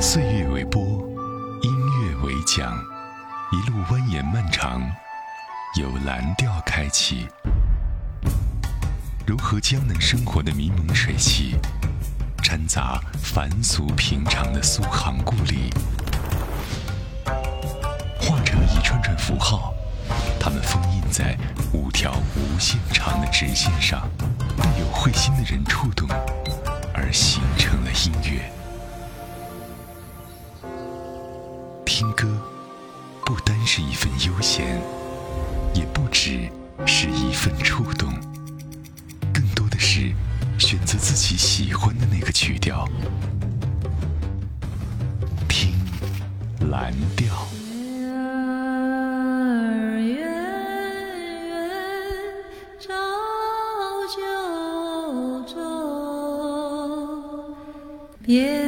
岁月为波，音乐为桨，一路蜿蜒漫长，由蓝调开启。柔和江南生活的迷蒙水汽，掺杂凡俗平常的苏杭故里，化成一串串符号，它们封印在五条无限长的直线上，被有慧心的人触动，而形成了音乐。听歌，不单是一份悠闲，也不只是一份触动，更多的是选择自己喜欢的那个曲调，听蓝调。月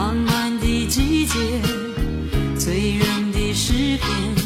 浪漫的季节，醉人的诗篇。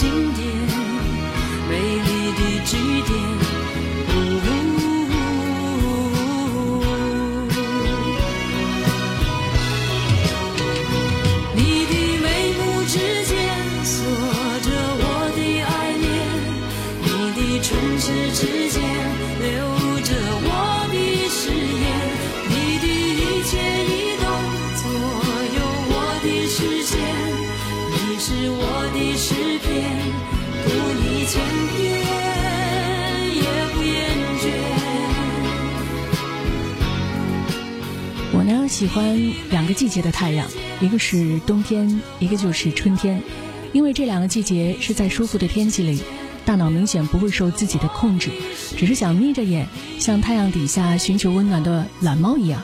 经典，美丽的句点。季节的太阳，一个是冬天，一个就是春天，因为这两个季节是在舒服的天气里，大脑明显不会受自己的控制，只是想眯着眼，像太阳底下寻求温暖的懒猫一样。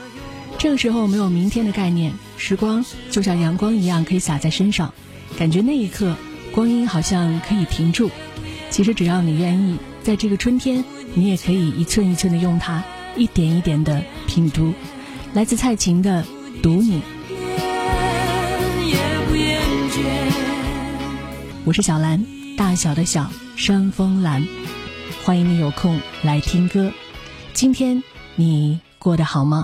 这个时候没有明天的概念，时光就像阳光一样可以洒在身上，感觉那一刻光阴好像可以停住。其实只要你愿意，在这个春天，你也可以一寸一寸的用它，一点一点的品读。来自蔡琴的《读你》，我是小兰，大小的小，山峰兰。欢迎你有空来听歌。今天你过得好吗？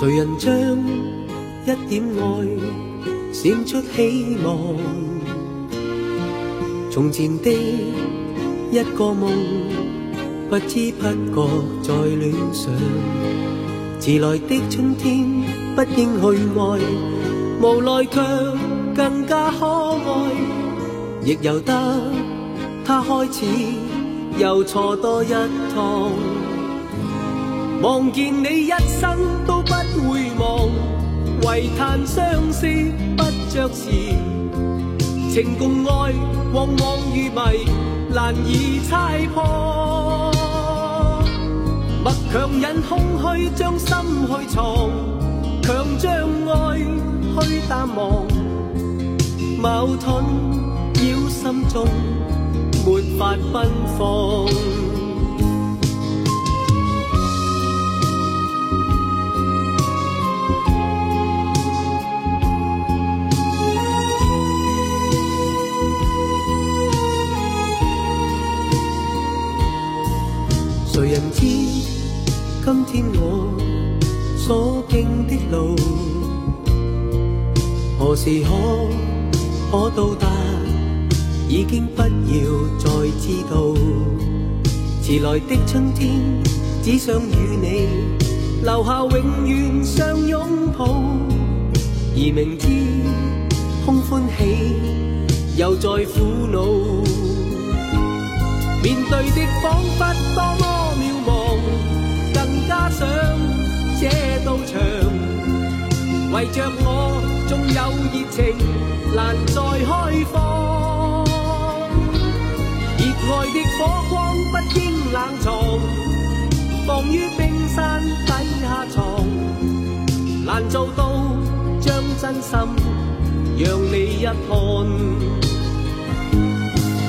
谁人将一点爱闪出希望？从前的一个梦，不知不觉在恋上。迟来的春天不应去爱，无奈却更加可爱。亦由得他开始，又错多一趟。望见你一生都，唯叹相思不着时。情共爱往往如迷，难以猜破。默强忍空虚将心去藏，强将爱去淡忘。矛盾扰心中，没法奔放。谁人知今天我所经的路，何时可可到达？已经不要再知道。迟来的春天，只想与你留下永远相拥抱。而明知空欢喜，又再苦恼。面对的仿佛多么，加上这道墙。围着我，纵有热情，难再开放。热爱的火光不应冷藏，放于冰山底下藏。难做到将真心让你一看。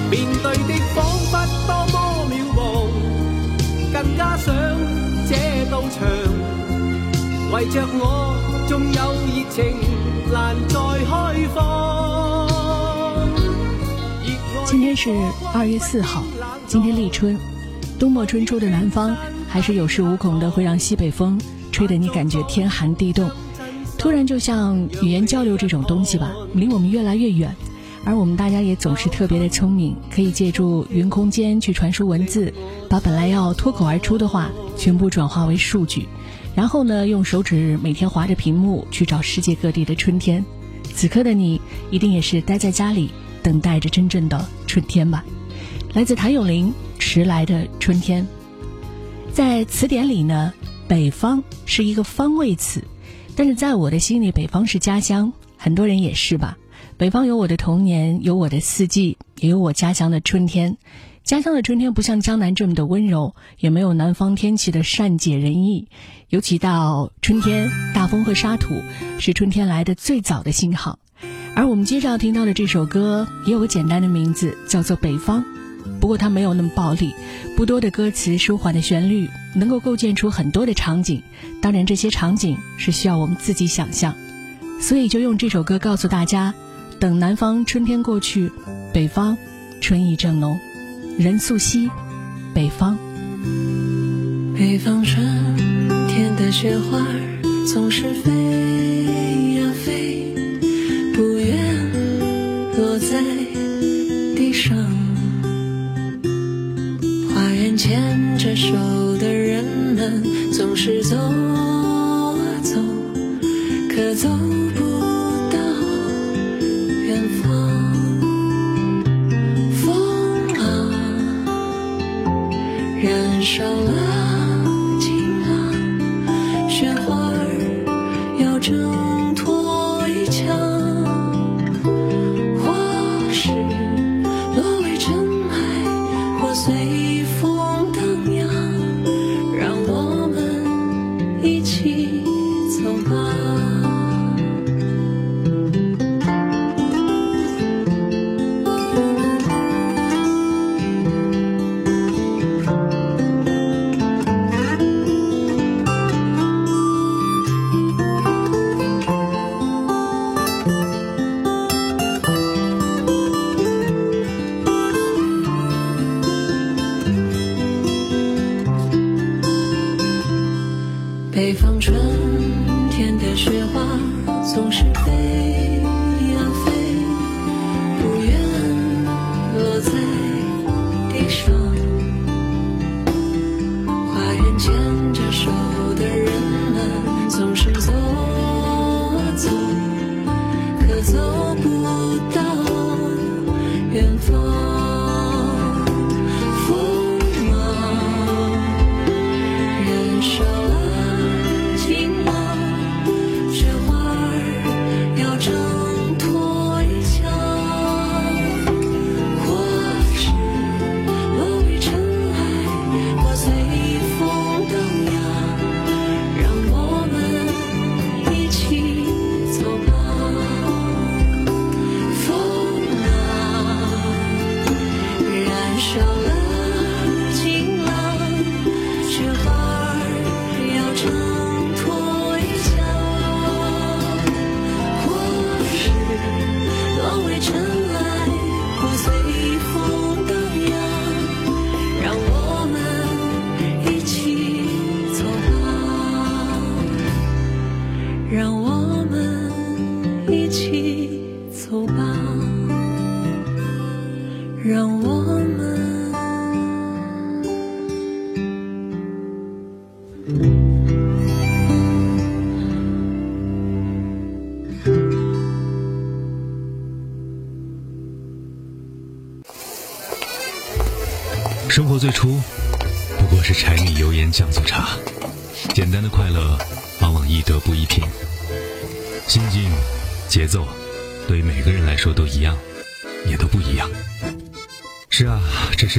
面对的仿加上这道墙。为着我，纵有热情，难再开放。今天是二月四号，今天立春，冬末春初的南方，还是有恃无恐的会让西北风吹得你感觉天寒地冻。突然，就像语言交流这种东西吧，离我们越来越远。而我们大家也总是特别的聪明，可以借助云空间去传输文字，把本来要脱口而出的话全部转化为数据，然后呢，用手指每天划着屏幕去找世界各地的春天。此刻的你，一定也是待在家里等待着真正的春天吧？来自谭咏麟《迟来的春天》。在词典里呢，北方是一个方位词，但是在我的心里，北方是家乡，很多人也是吧。北方有我的童年，有我的四季，也有我家乡的春天。家乡的春天不像江南这么的温柔，也没有南方天气的善解人意。尤其到春天，大风和沙土是春天来的最早的信号。而我们接着要听到的这首歌也有个简单的名字，叫做《北方》。不过它没有那么暴力，不多的歌词，舒缓的旋律，能够构建出很多的场景。当然，这些场景是需要我们自己想象。所以就用这首歌告诉大家。等南方春天过去，北方春意正浓。人素汐，北方。北方春天的雪花总是飞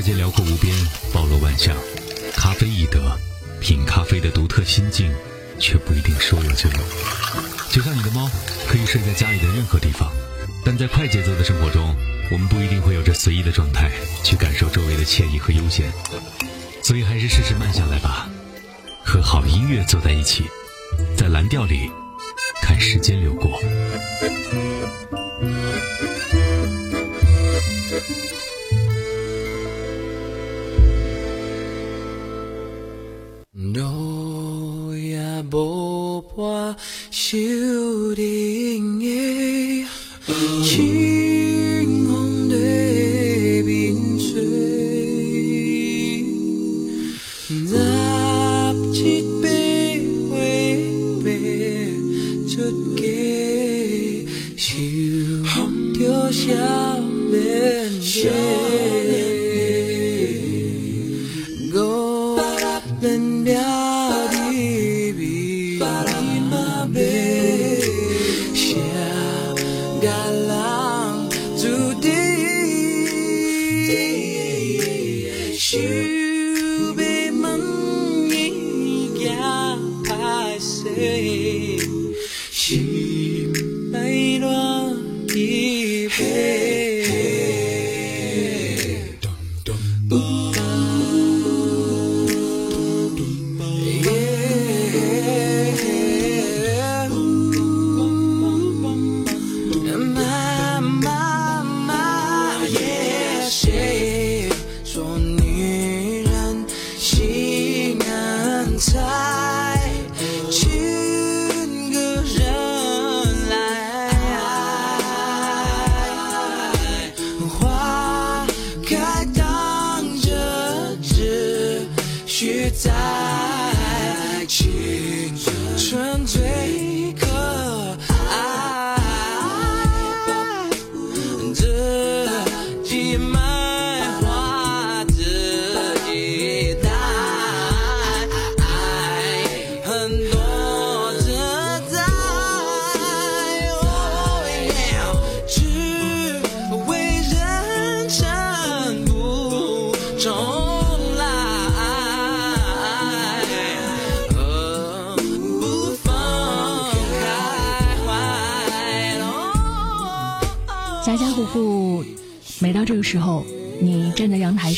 世界辽阔无边，包罗万象，咖啡易得，品咖啡的独特心境，却不一定说有就有。就像你的猫，可以睡在家里的任何地方，但在快节奏的生活中，我们不一定会有着随意的状态去感受周围的惬意和悠闲。所以还是试试慢下来吧，和好音乐坐在一起，在蓝调里看时间流过。you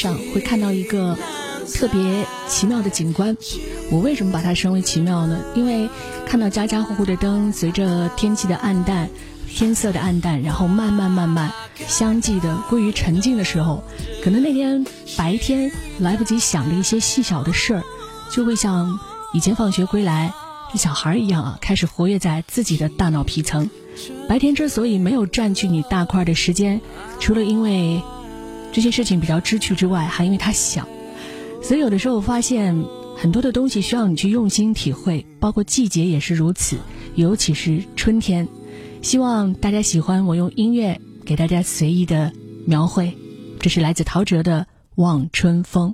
上会看到一个特别奇妙的景观。我为什么把它称为奇妙呢？因为看到家家户户的灯随着天气的暗淡、天色的暗淡，然后慢慢慢慢相继的归于沉静的时候，可能那天白天来不及想的一些细小的事儿，就会像以前放学归来，小孩一样啊，开始活跃在自己的大脑皮层。白天之所以没有占据你大块的时间，除了因为这些事情比较知趣之外，还因为它小。所以有的时候发现很多的东西需要你去用心体会，包括季节也是如此，尤其是春天。希望大家喜欢我用音乐给大家随意的描绘，这是来自陶喆的《望春风》。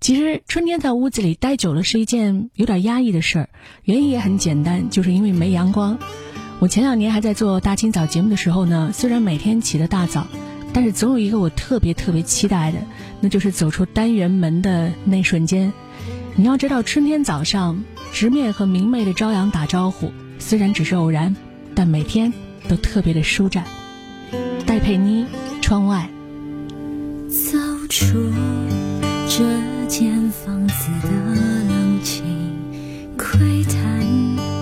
其实春天在屋子里待久了是一件有点压抑的事儿，原因也很简单，就是因为没阳光。我前两年还在做大清早节目的时候呢，虽然每天起得大早，但是总有一个我特别特别期待的，那就是走出单元门的那瞬间。你要知道，春天早上直面和明媚的朝阳打招呼，虽然只是偶然，但每天都特别的舒展。戴佩妮，窗外。走出这间房子的冷清，窥探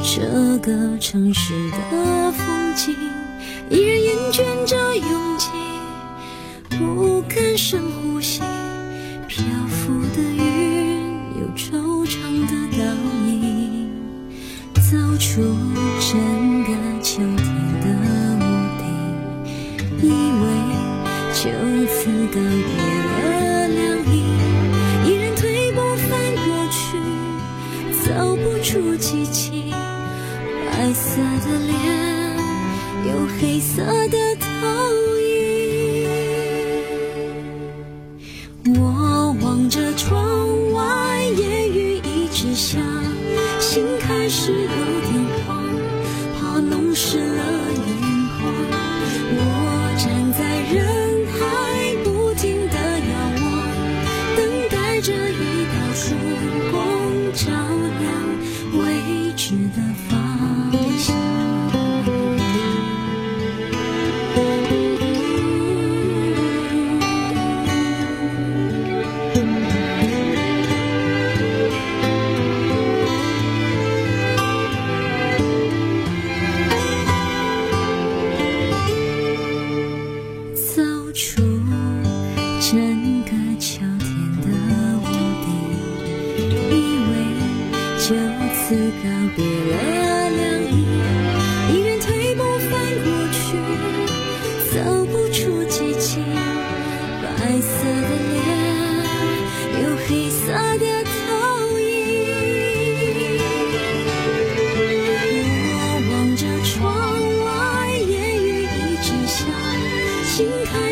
这个城市的风景，依然厌倦着拥挤，不敢深呼吸。漂浮的云，有惆怅的倒影，走出整个秋天的屋顶，以为。就此告别了凉意，依然退步翻过去，走不出寂静。白色的脸，有黑色的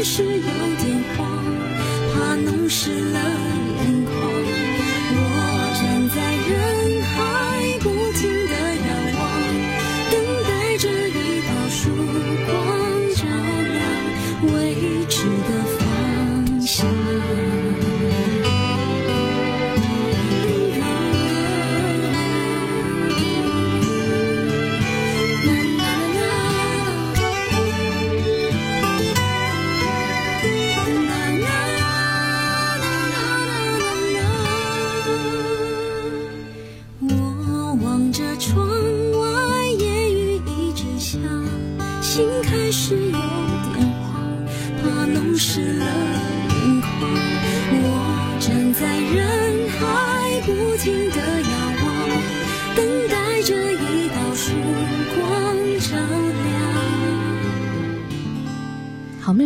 是有点慌，怕弄湿了眼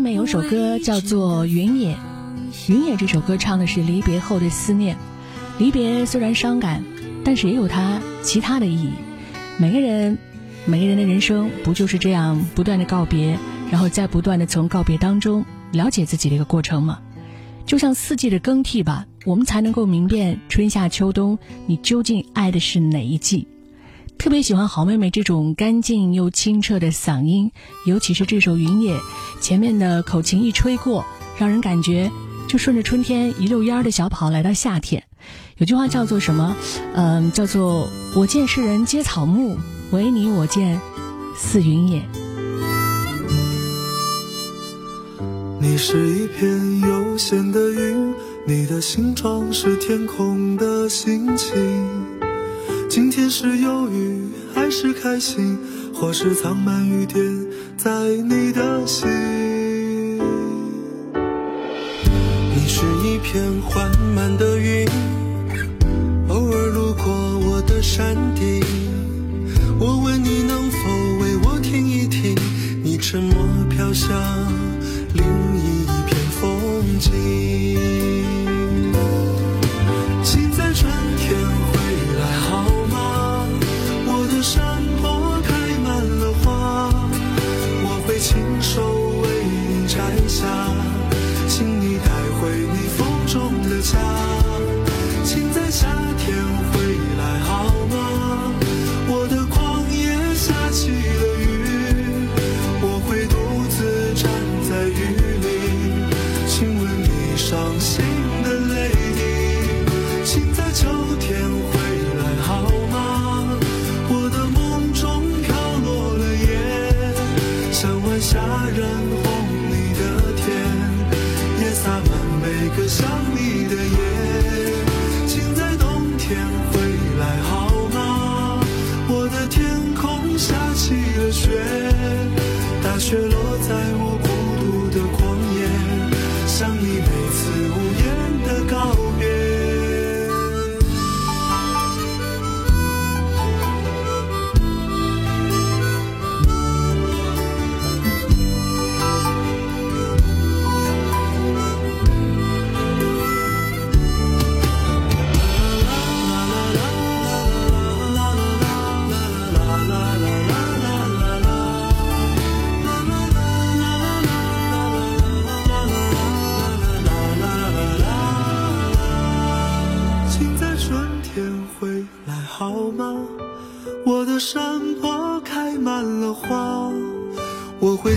好妹妹有首歌叫做《云野》，《云野》这首歌唱的是离别后的思念。离别虽然伤感，但是也有它其他的意义。每个人，每个人的人生不就是这样不断的告别，然后再不断的从告别当中了解自己的一个过程吗？就像四季的更替吧，我们才能够明辨春夏秋冬，你究竟爱的是哪一季。特别喜欢好妹妹这种干净又清澈的嗓音，尤其是这首《云野》，前面的口琴一吹过，让人感觉就顺着春天一溜烟儿的小跑来到夏天。有句话叫做什么？嗯、叫做“我见世人皆草木，唯你我见似云野”。你是一片悠闲的云，你的形状是天空的心情。今天是忧郁还是开心，或是藏满雨点在你的心。你是一片缓慢的云，偶尔路过我的山顶。我问你能否为我听一听，你沉默飘向。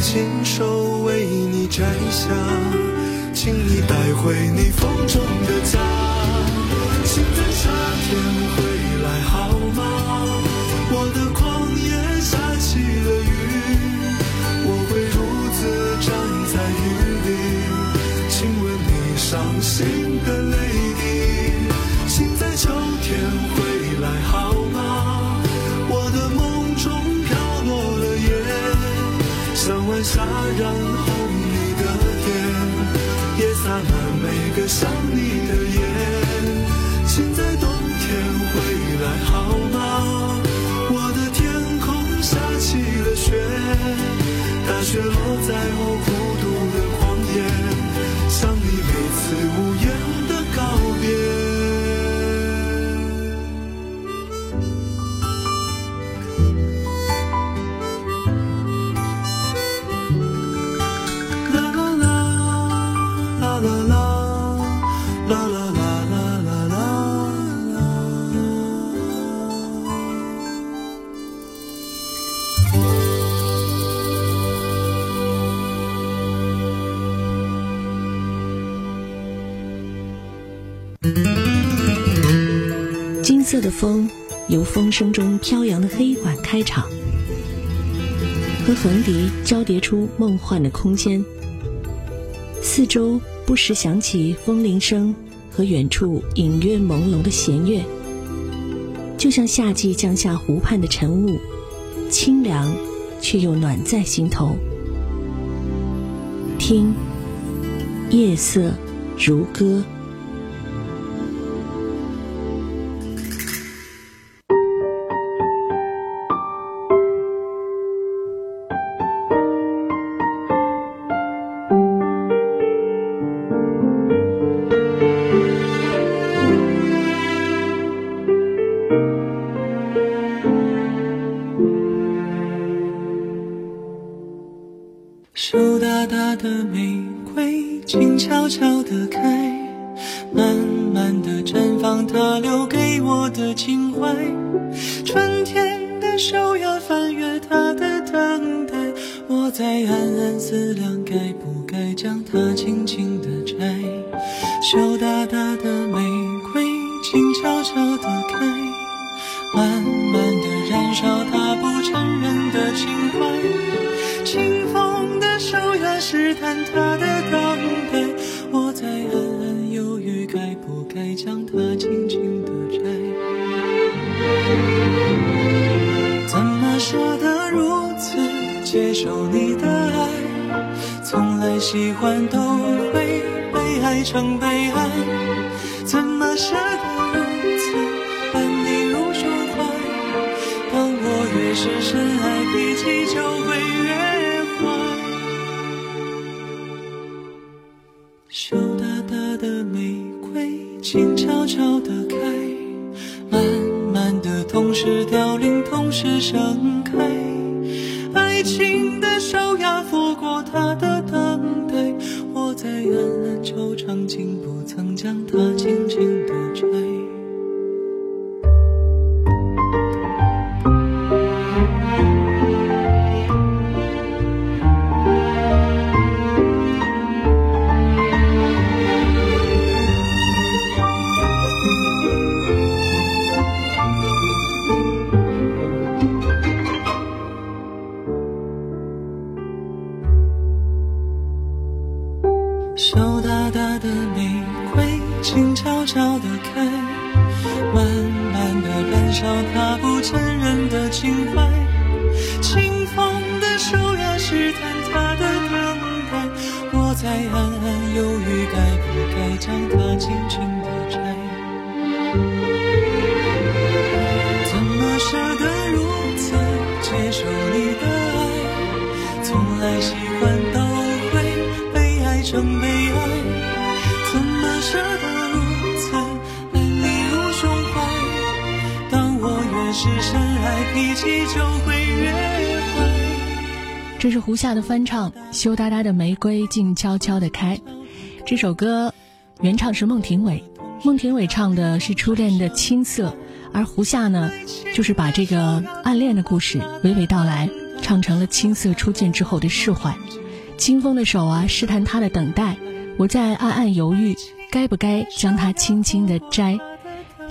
亲手为你摘下请你带回你风中的家。请在夏天回来好吗？我的旷野下起了雨我会如此站在雨里亲吻你伤心想你的夜请在冬天回来好吗？我的天空下起了雪大雪落在我风由风声中飘扬的黑管开场，和横笛交叠出梦幻的空间，四周不时响起风铃声和远处隐约朦胧的弦乐，就像夏季江夏湖畔的晨雾，清凉却又暖在心头。听，夜色如歌。羞答答的玫瑰，静悄悄地开，慢慢的，同时凋零，同时盛开。爱情的手呀，拂过他的等待，我在暗暗惆怅，竟不曾将它轻轻地的翻唱，《羞答答的玫瑰静悄悄的开》。这首歌原唱是孟庭苇，孟庭苇唱的是初恋的青涩，而胡夏呢，就是把这个暗恋的故事娓娓道来，唱成了青涩初见之后的释怀。清风的手啊，试探他的等待，我在暗暗犹豫，该不该将它轻轻的摘。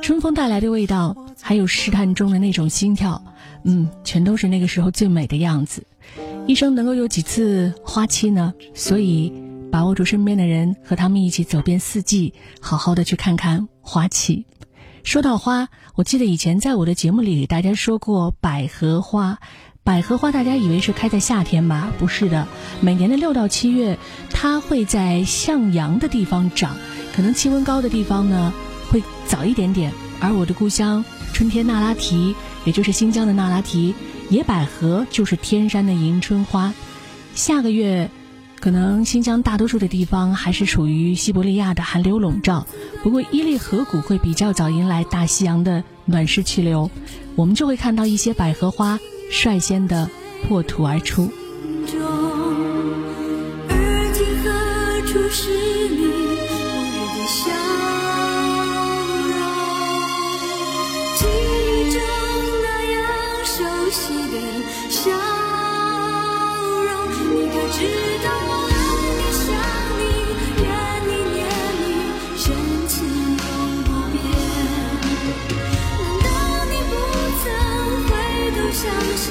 春风带来的味道，还有试探中的那种心跳，嗯，全都是那个时候最美的样子。一生能够有几次花期呢？所以把握住身边的人，和他们一起走遍四季，好好的去看看花期。说到花，我记得以前在我的节目里给大家说过百合花。百合花大家以为是开在夏天吧？不是的，每年的六到七月，它会在向阳的地方长，可能气温高的地方呢会早一点点。而我的故乡春天那拉提，也就是新疆的那拉提。野百合就是天山的迎春花，下个月，可能新疆大多数的地方还是属于西伯利亚的寒流笼罩，不过伊犁河谷会比较早迎来大西洋的暖湿气流，我们就会看到一些百合花率先的破土而出。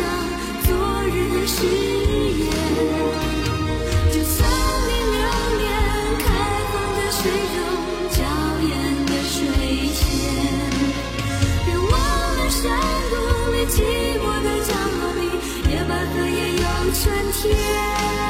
让昨日誓言？就算你流连开放的水中，娇艳的水仙，别忘了山谷里寂寞的角落里，野百合也有春天。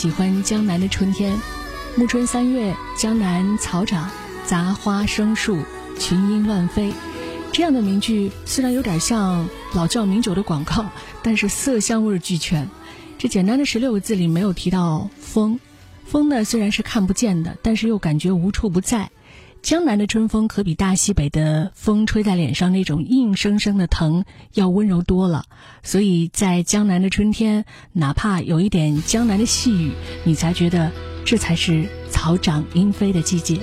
喜欢江南的春天。暮春三月，江南草长，杂花生树，群莺乱飞。这样的名句虽然有点像老窖名酒的广告，但是色香味俱全。这简单的十六个字里没有提到风，风呢虽然是看不见的，但是又感觉无处不在。江南的春风可比大西北的风吹在脸上那种硬生生的疼要温柔多了。所以在江南的春天，哪怕有一点江南的细雨，你才觉得这才是草长莺飞的季节。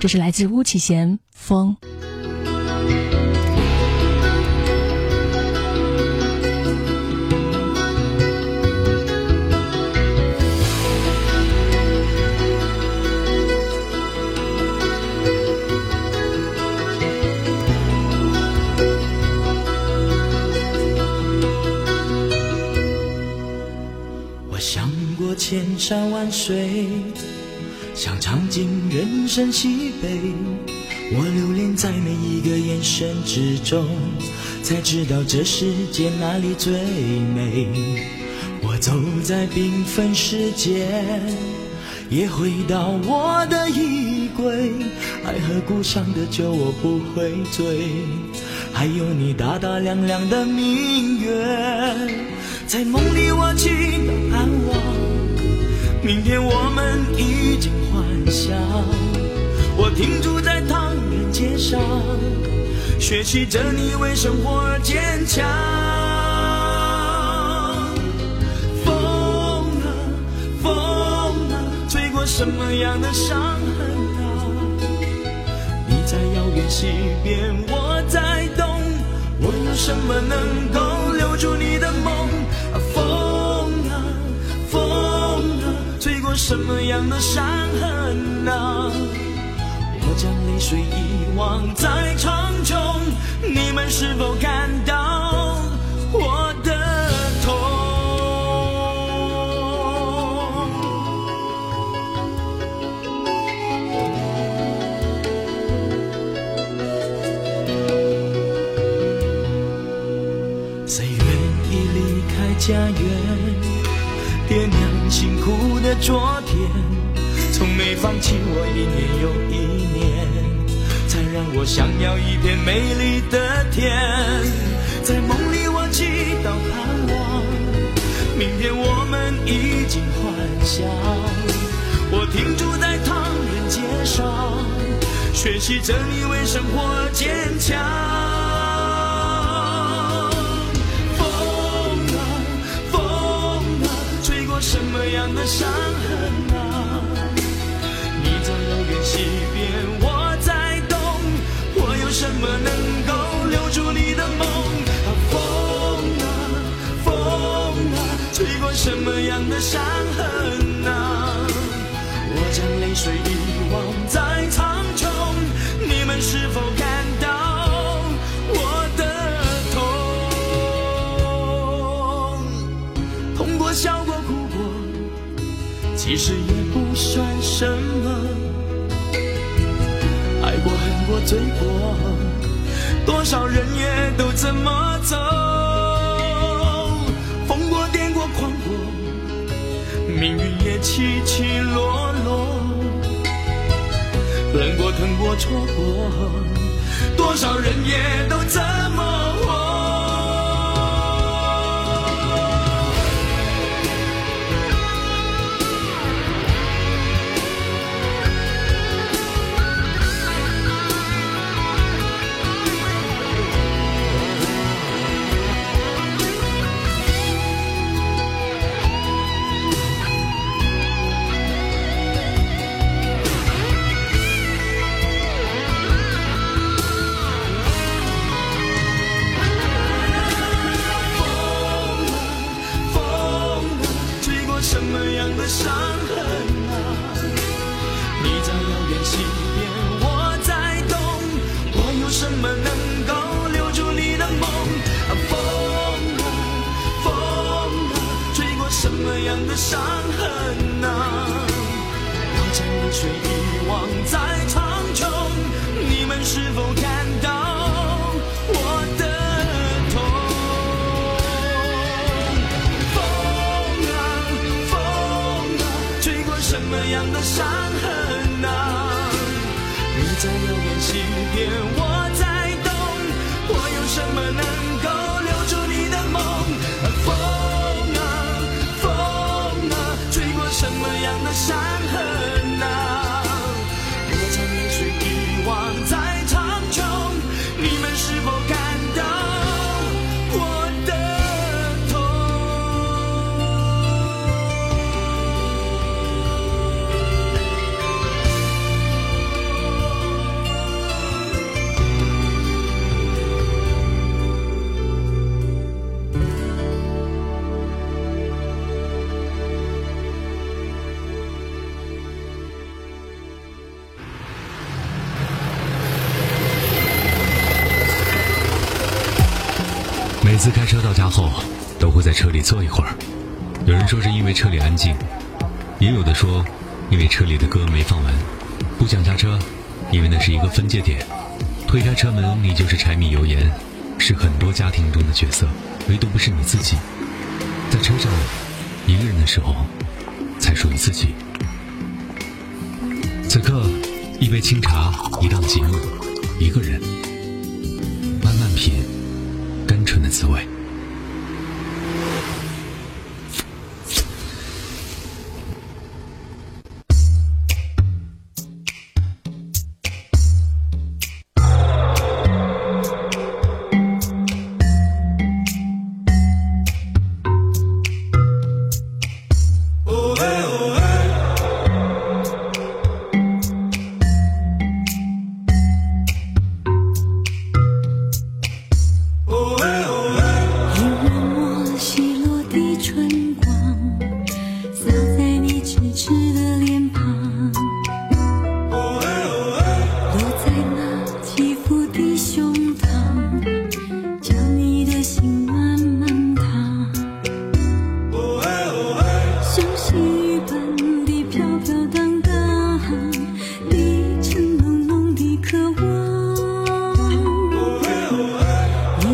这是来自巫启贤《风》。千山万水，想尝尽人生喜悲。我留恋在每一个眼神之中，才知道这世界哪里最美。我走在缤纷世界，也回到我的衣柜。爱和故乡的酒我不会醉，还有你大大亮亮的明月。在梦里我祈祷盼望，明天我们已经幻想。我停驻在唐人街上，学习着你为生活而坚强。风啊风啊，吹过什么样的伤痕啊？你在遥远西边，我在东，我有什么能够什么样的伤痕啊？我将泪水遗忘在场中，你们是否看到我的痛？谁愿意离开家园？辛苦的昨天，从没放弃我一年又一年，才让我想要一片美丽的天。在梦里我祈祷盼望，明天我们已经幻想。我停驻在唐人街上，学习着你为生活坚强。样的伤痕啊？你在遥远西边，我在东，我有什么能够留住你的梦？啊风啊风啊，吹过什么样的伤痕啊？我将泪水遗忘在什么。爱过、恨过、醉过，多少人也都这么走。疯过、癫过、狂过。命运也起起落落，恨过、疼过、错过，多少人也都这后，都会在车里坐一会儿。有人说是因为车里安静，也有的说因为车里的歌没放完，不想下车，因为那是一个分界点。推开车门，你就是柴米油盐，是很多家庭中的角色，唯独不是你自己。在车上，一个人的时候，才属于自己。此刻，一杯清茶，一档节目，一个人，慢慢品，甘醇的滋味。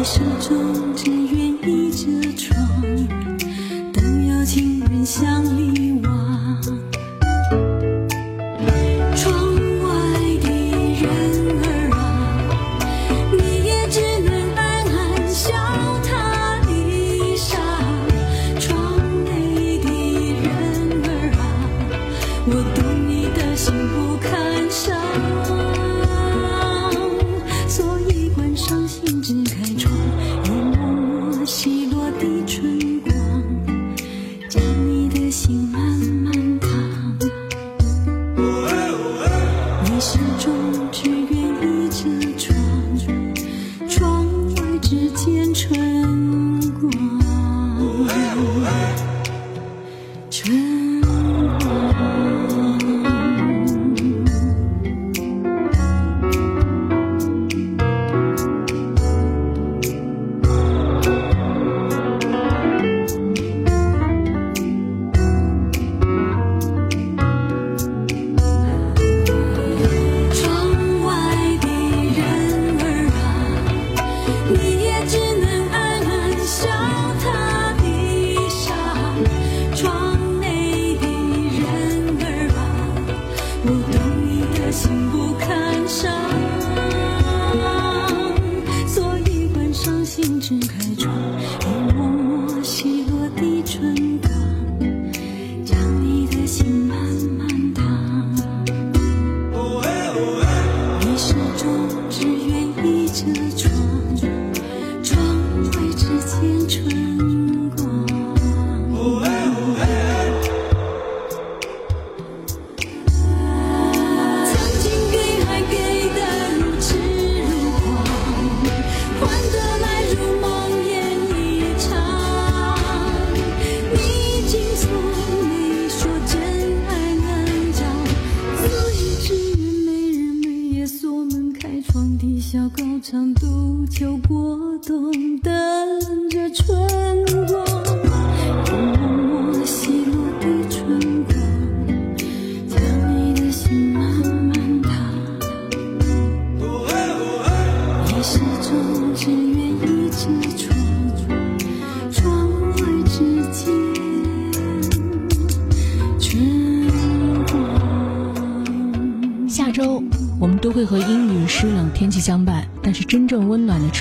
始终记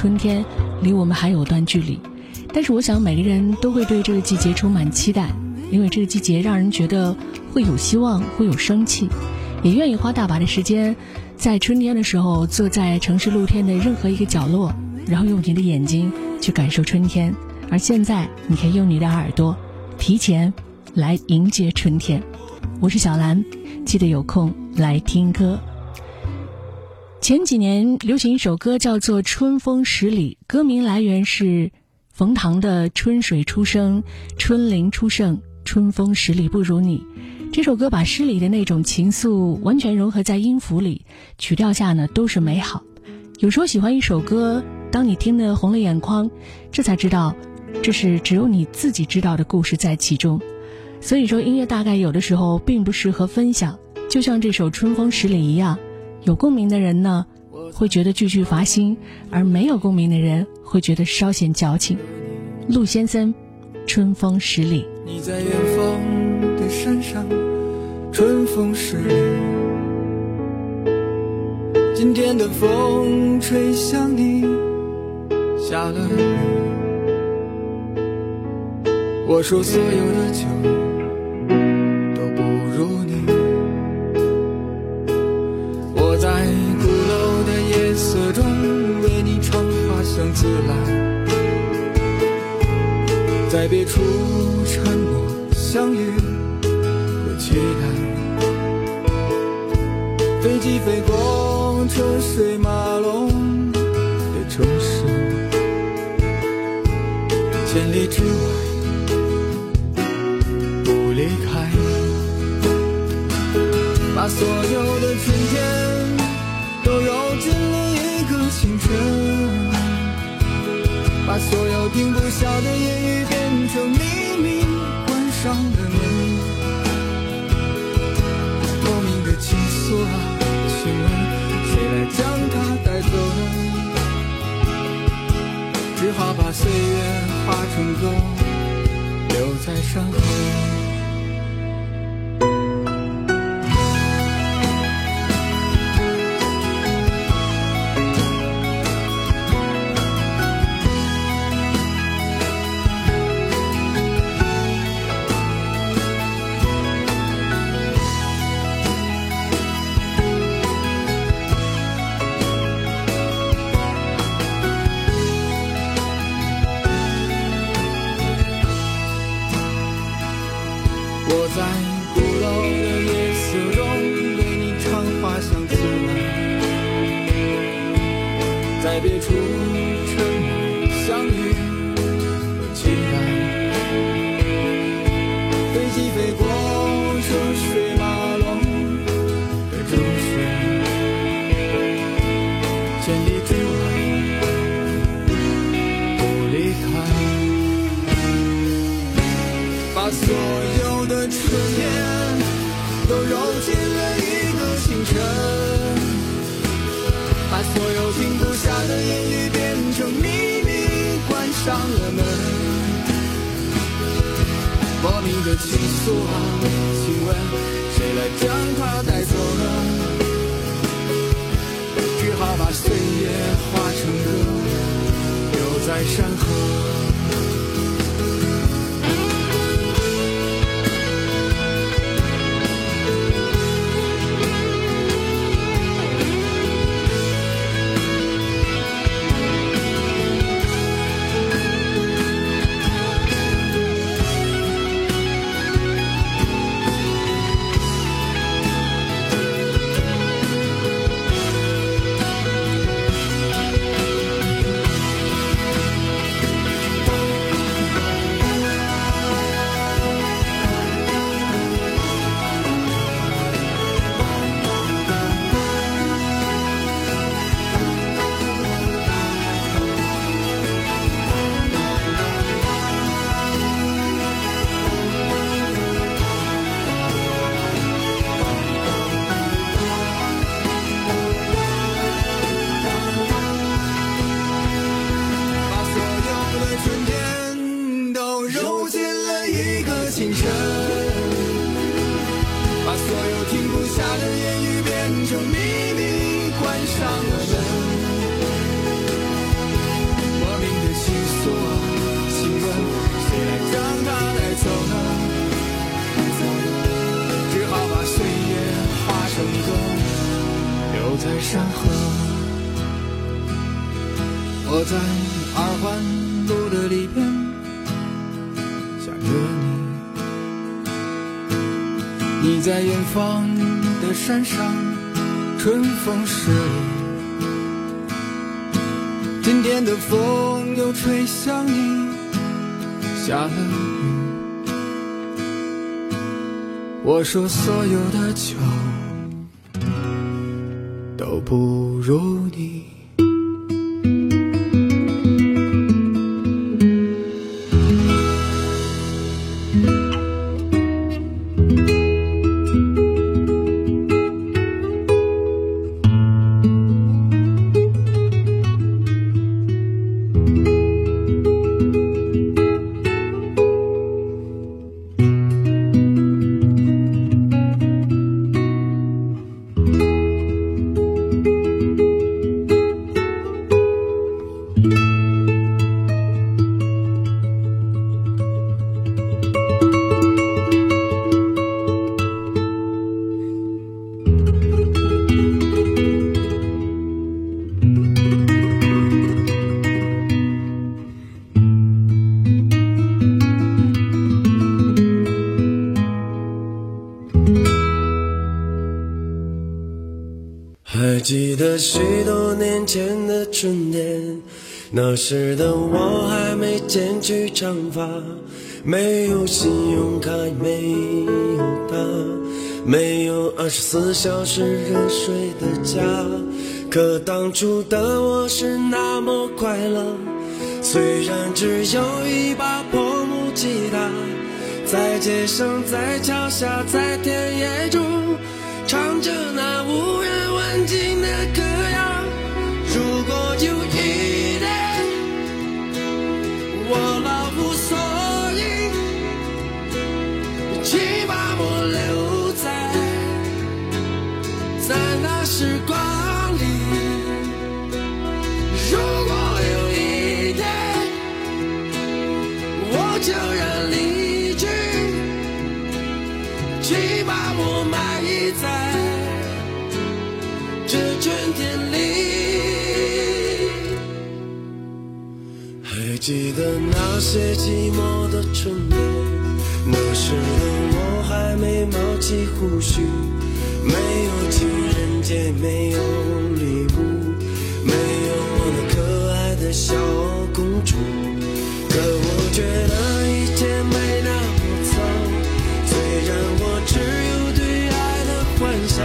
春天离我们还有段距离。但是我想每个人都会对这个季节充满期待，因为这个季节让人觉得会有希望，会有生气，也愿意花大把的时间，在春天的时候坐在城市露天的任何一个角落，然后用你的眼睛去感受春天。而现在，你可以用你的耳朵，提前来迎接春天。我是小兰，记得有空来听歌。前几年流行一首歌叫做《春风十里》，歌名来源是冯唐的《春水初生，春林初盛，春风十里不如你》。这首歌把诗里的那种情愫完全融合在音符里，曲调下呢都是美好。有时候喜欢一首歌，当你听得红了眼眶，这才知道。这是只有你自己知道的故事在其中，所以说音乐大概有的时候并不适合分享，就像这首《春风十里》一样，有共鸣的人呢会觉得句句发心，而没有共鸣的人会觉得稍显矫情。陆先生，《春风十里》。你在远方的山上，春风十里。今天的风吹向你，下了雨。我说所有的酒别处沉默相遇和期待。飞机飞过车水马龙的城市，千里之外不。离开，把所有的春天都揉进了一个清晨，把所有停不下的留在身后。的情愫啊，请问谁来将它带走呢？只好把岁月化成歌，留在山河。风十里。今天的风又吹向你，下了雨。我说所有的酒都不如你。许多年前的春天，那时的我还没剪去长发，没有信用卡，没有他，没有二十四小时热水的家。可当初的我是那么快乐，虽然只有一把破木吉他，在街上，在桥下，在田野中，唱着那无人曾经的歌。那些寂寞的春天，那时的我还没冒起胡须，没有情人节，没有礼物，没有我那可爱的小公主。可我觉得一切没那么糟，虽然我只有对爱的幻想，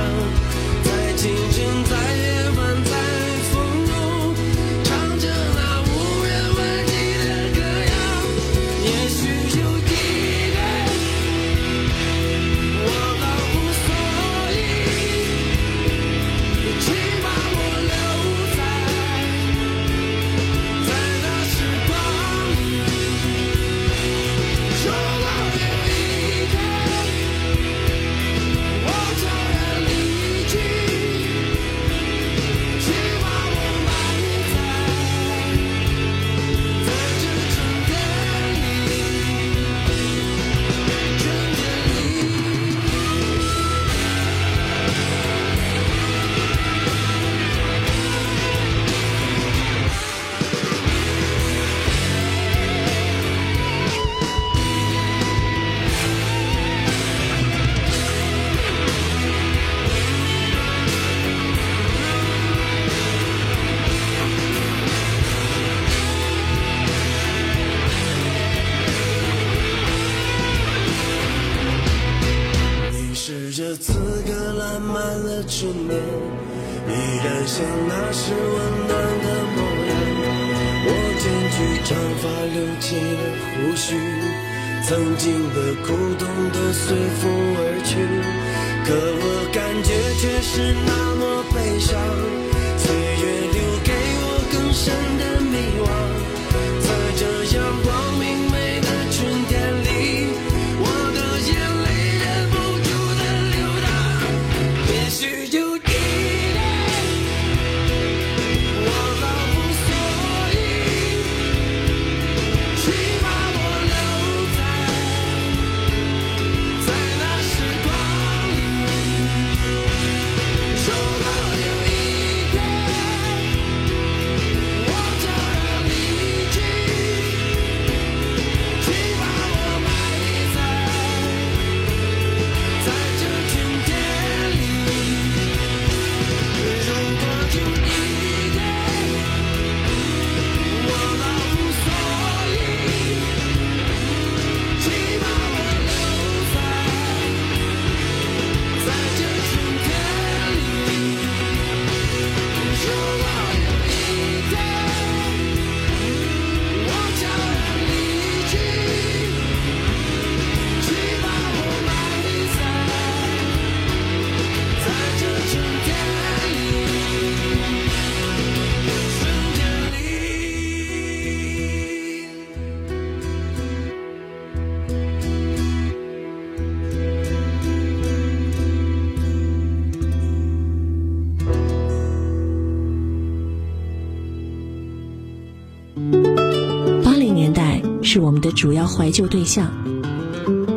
主要怀旧对象。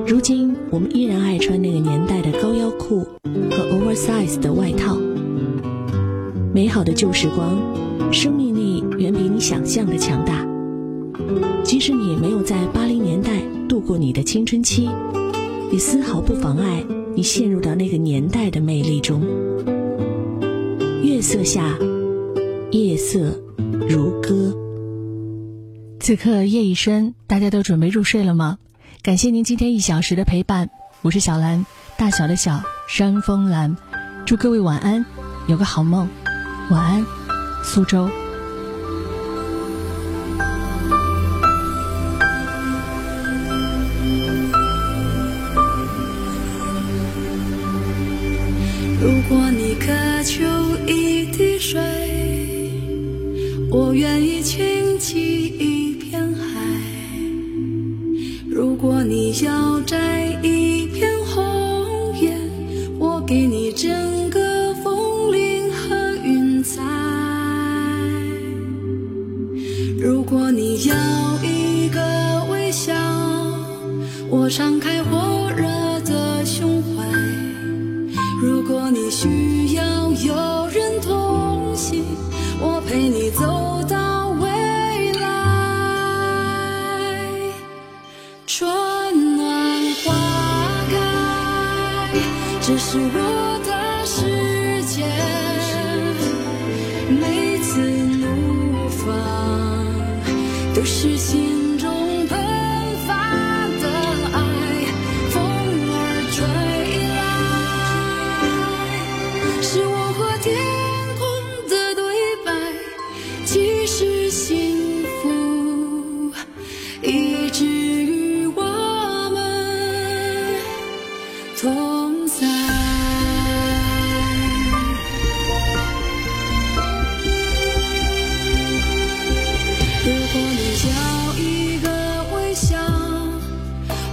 如今，我们依然爱穿那个年代的高腰裤和 oversize 的外套。美好的旧时光，生命力远比你想象的强大。即使你没有在八零年代度过你的青春期，也丝毫不妨碍你陷入到那个年代的魅力中。月色下，夜色。此刻夜已深，大家都准备入睡了吗？感谢您今天一小时的陪伴，我是小兰，大小的小山峰兰，祝各位晚安，有个好梦，晚安，苏州。如果你渴求一滴水，我愿意是我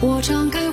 我张开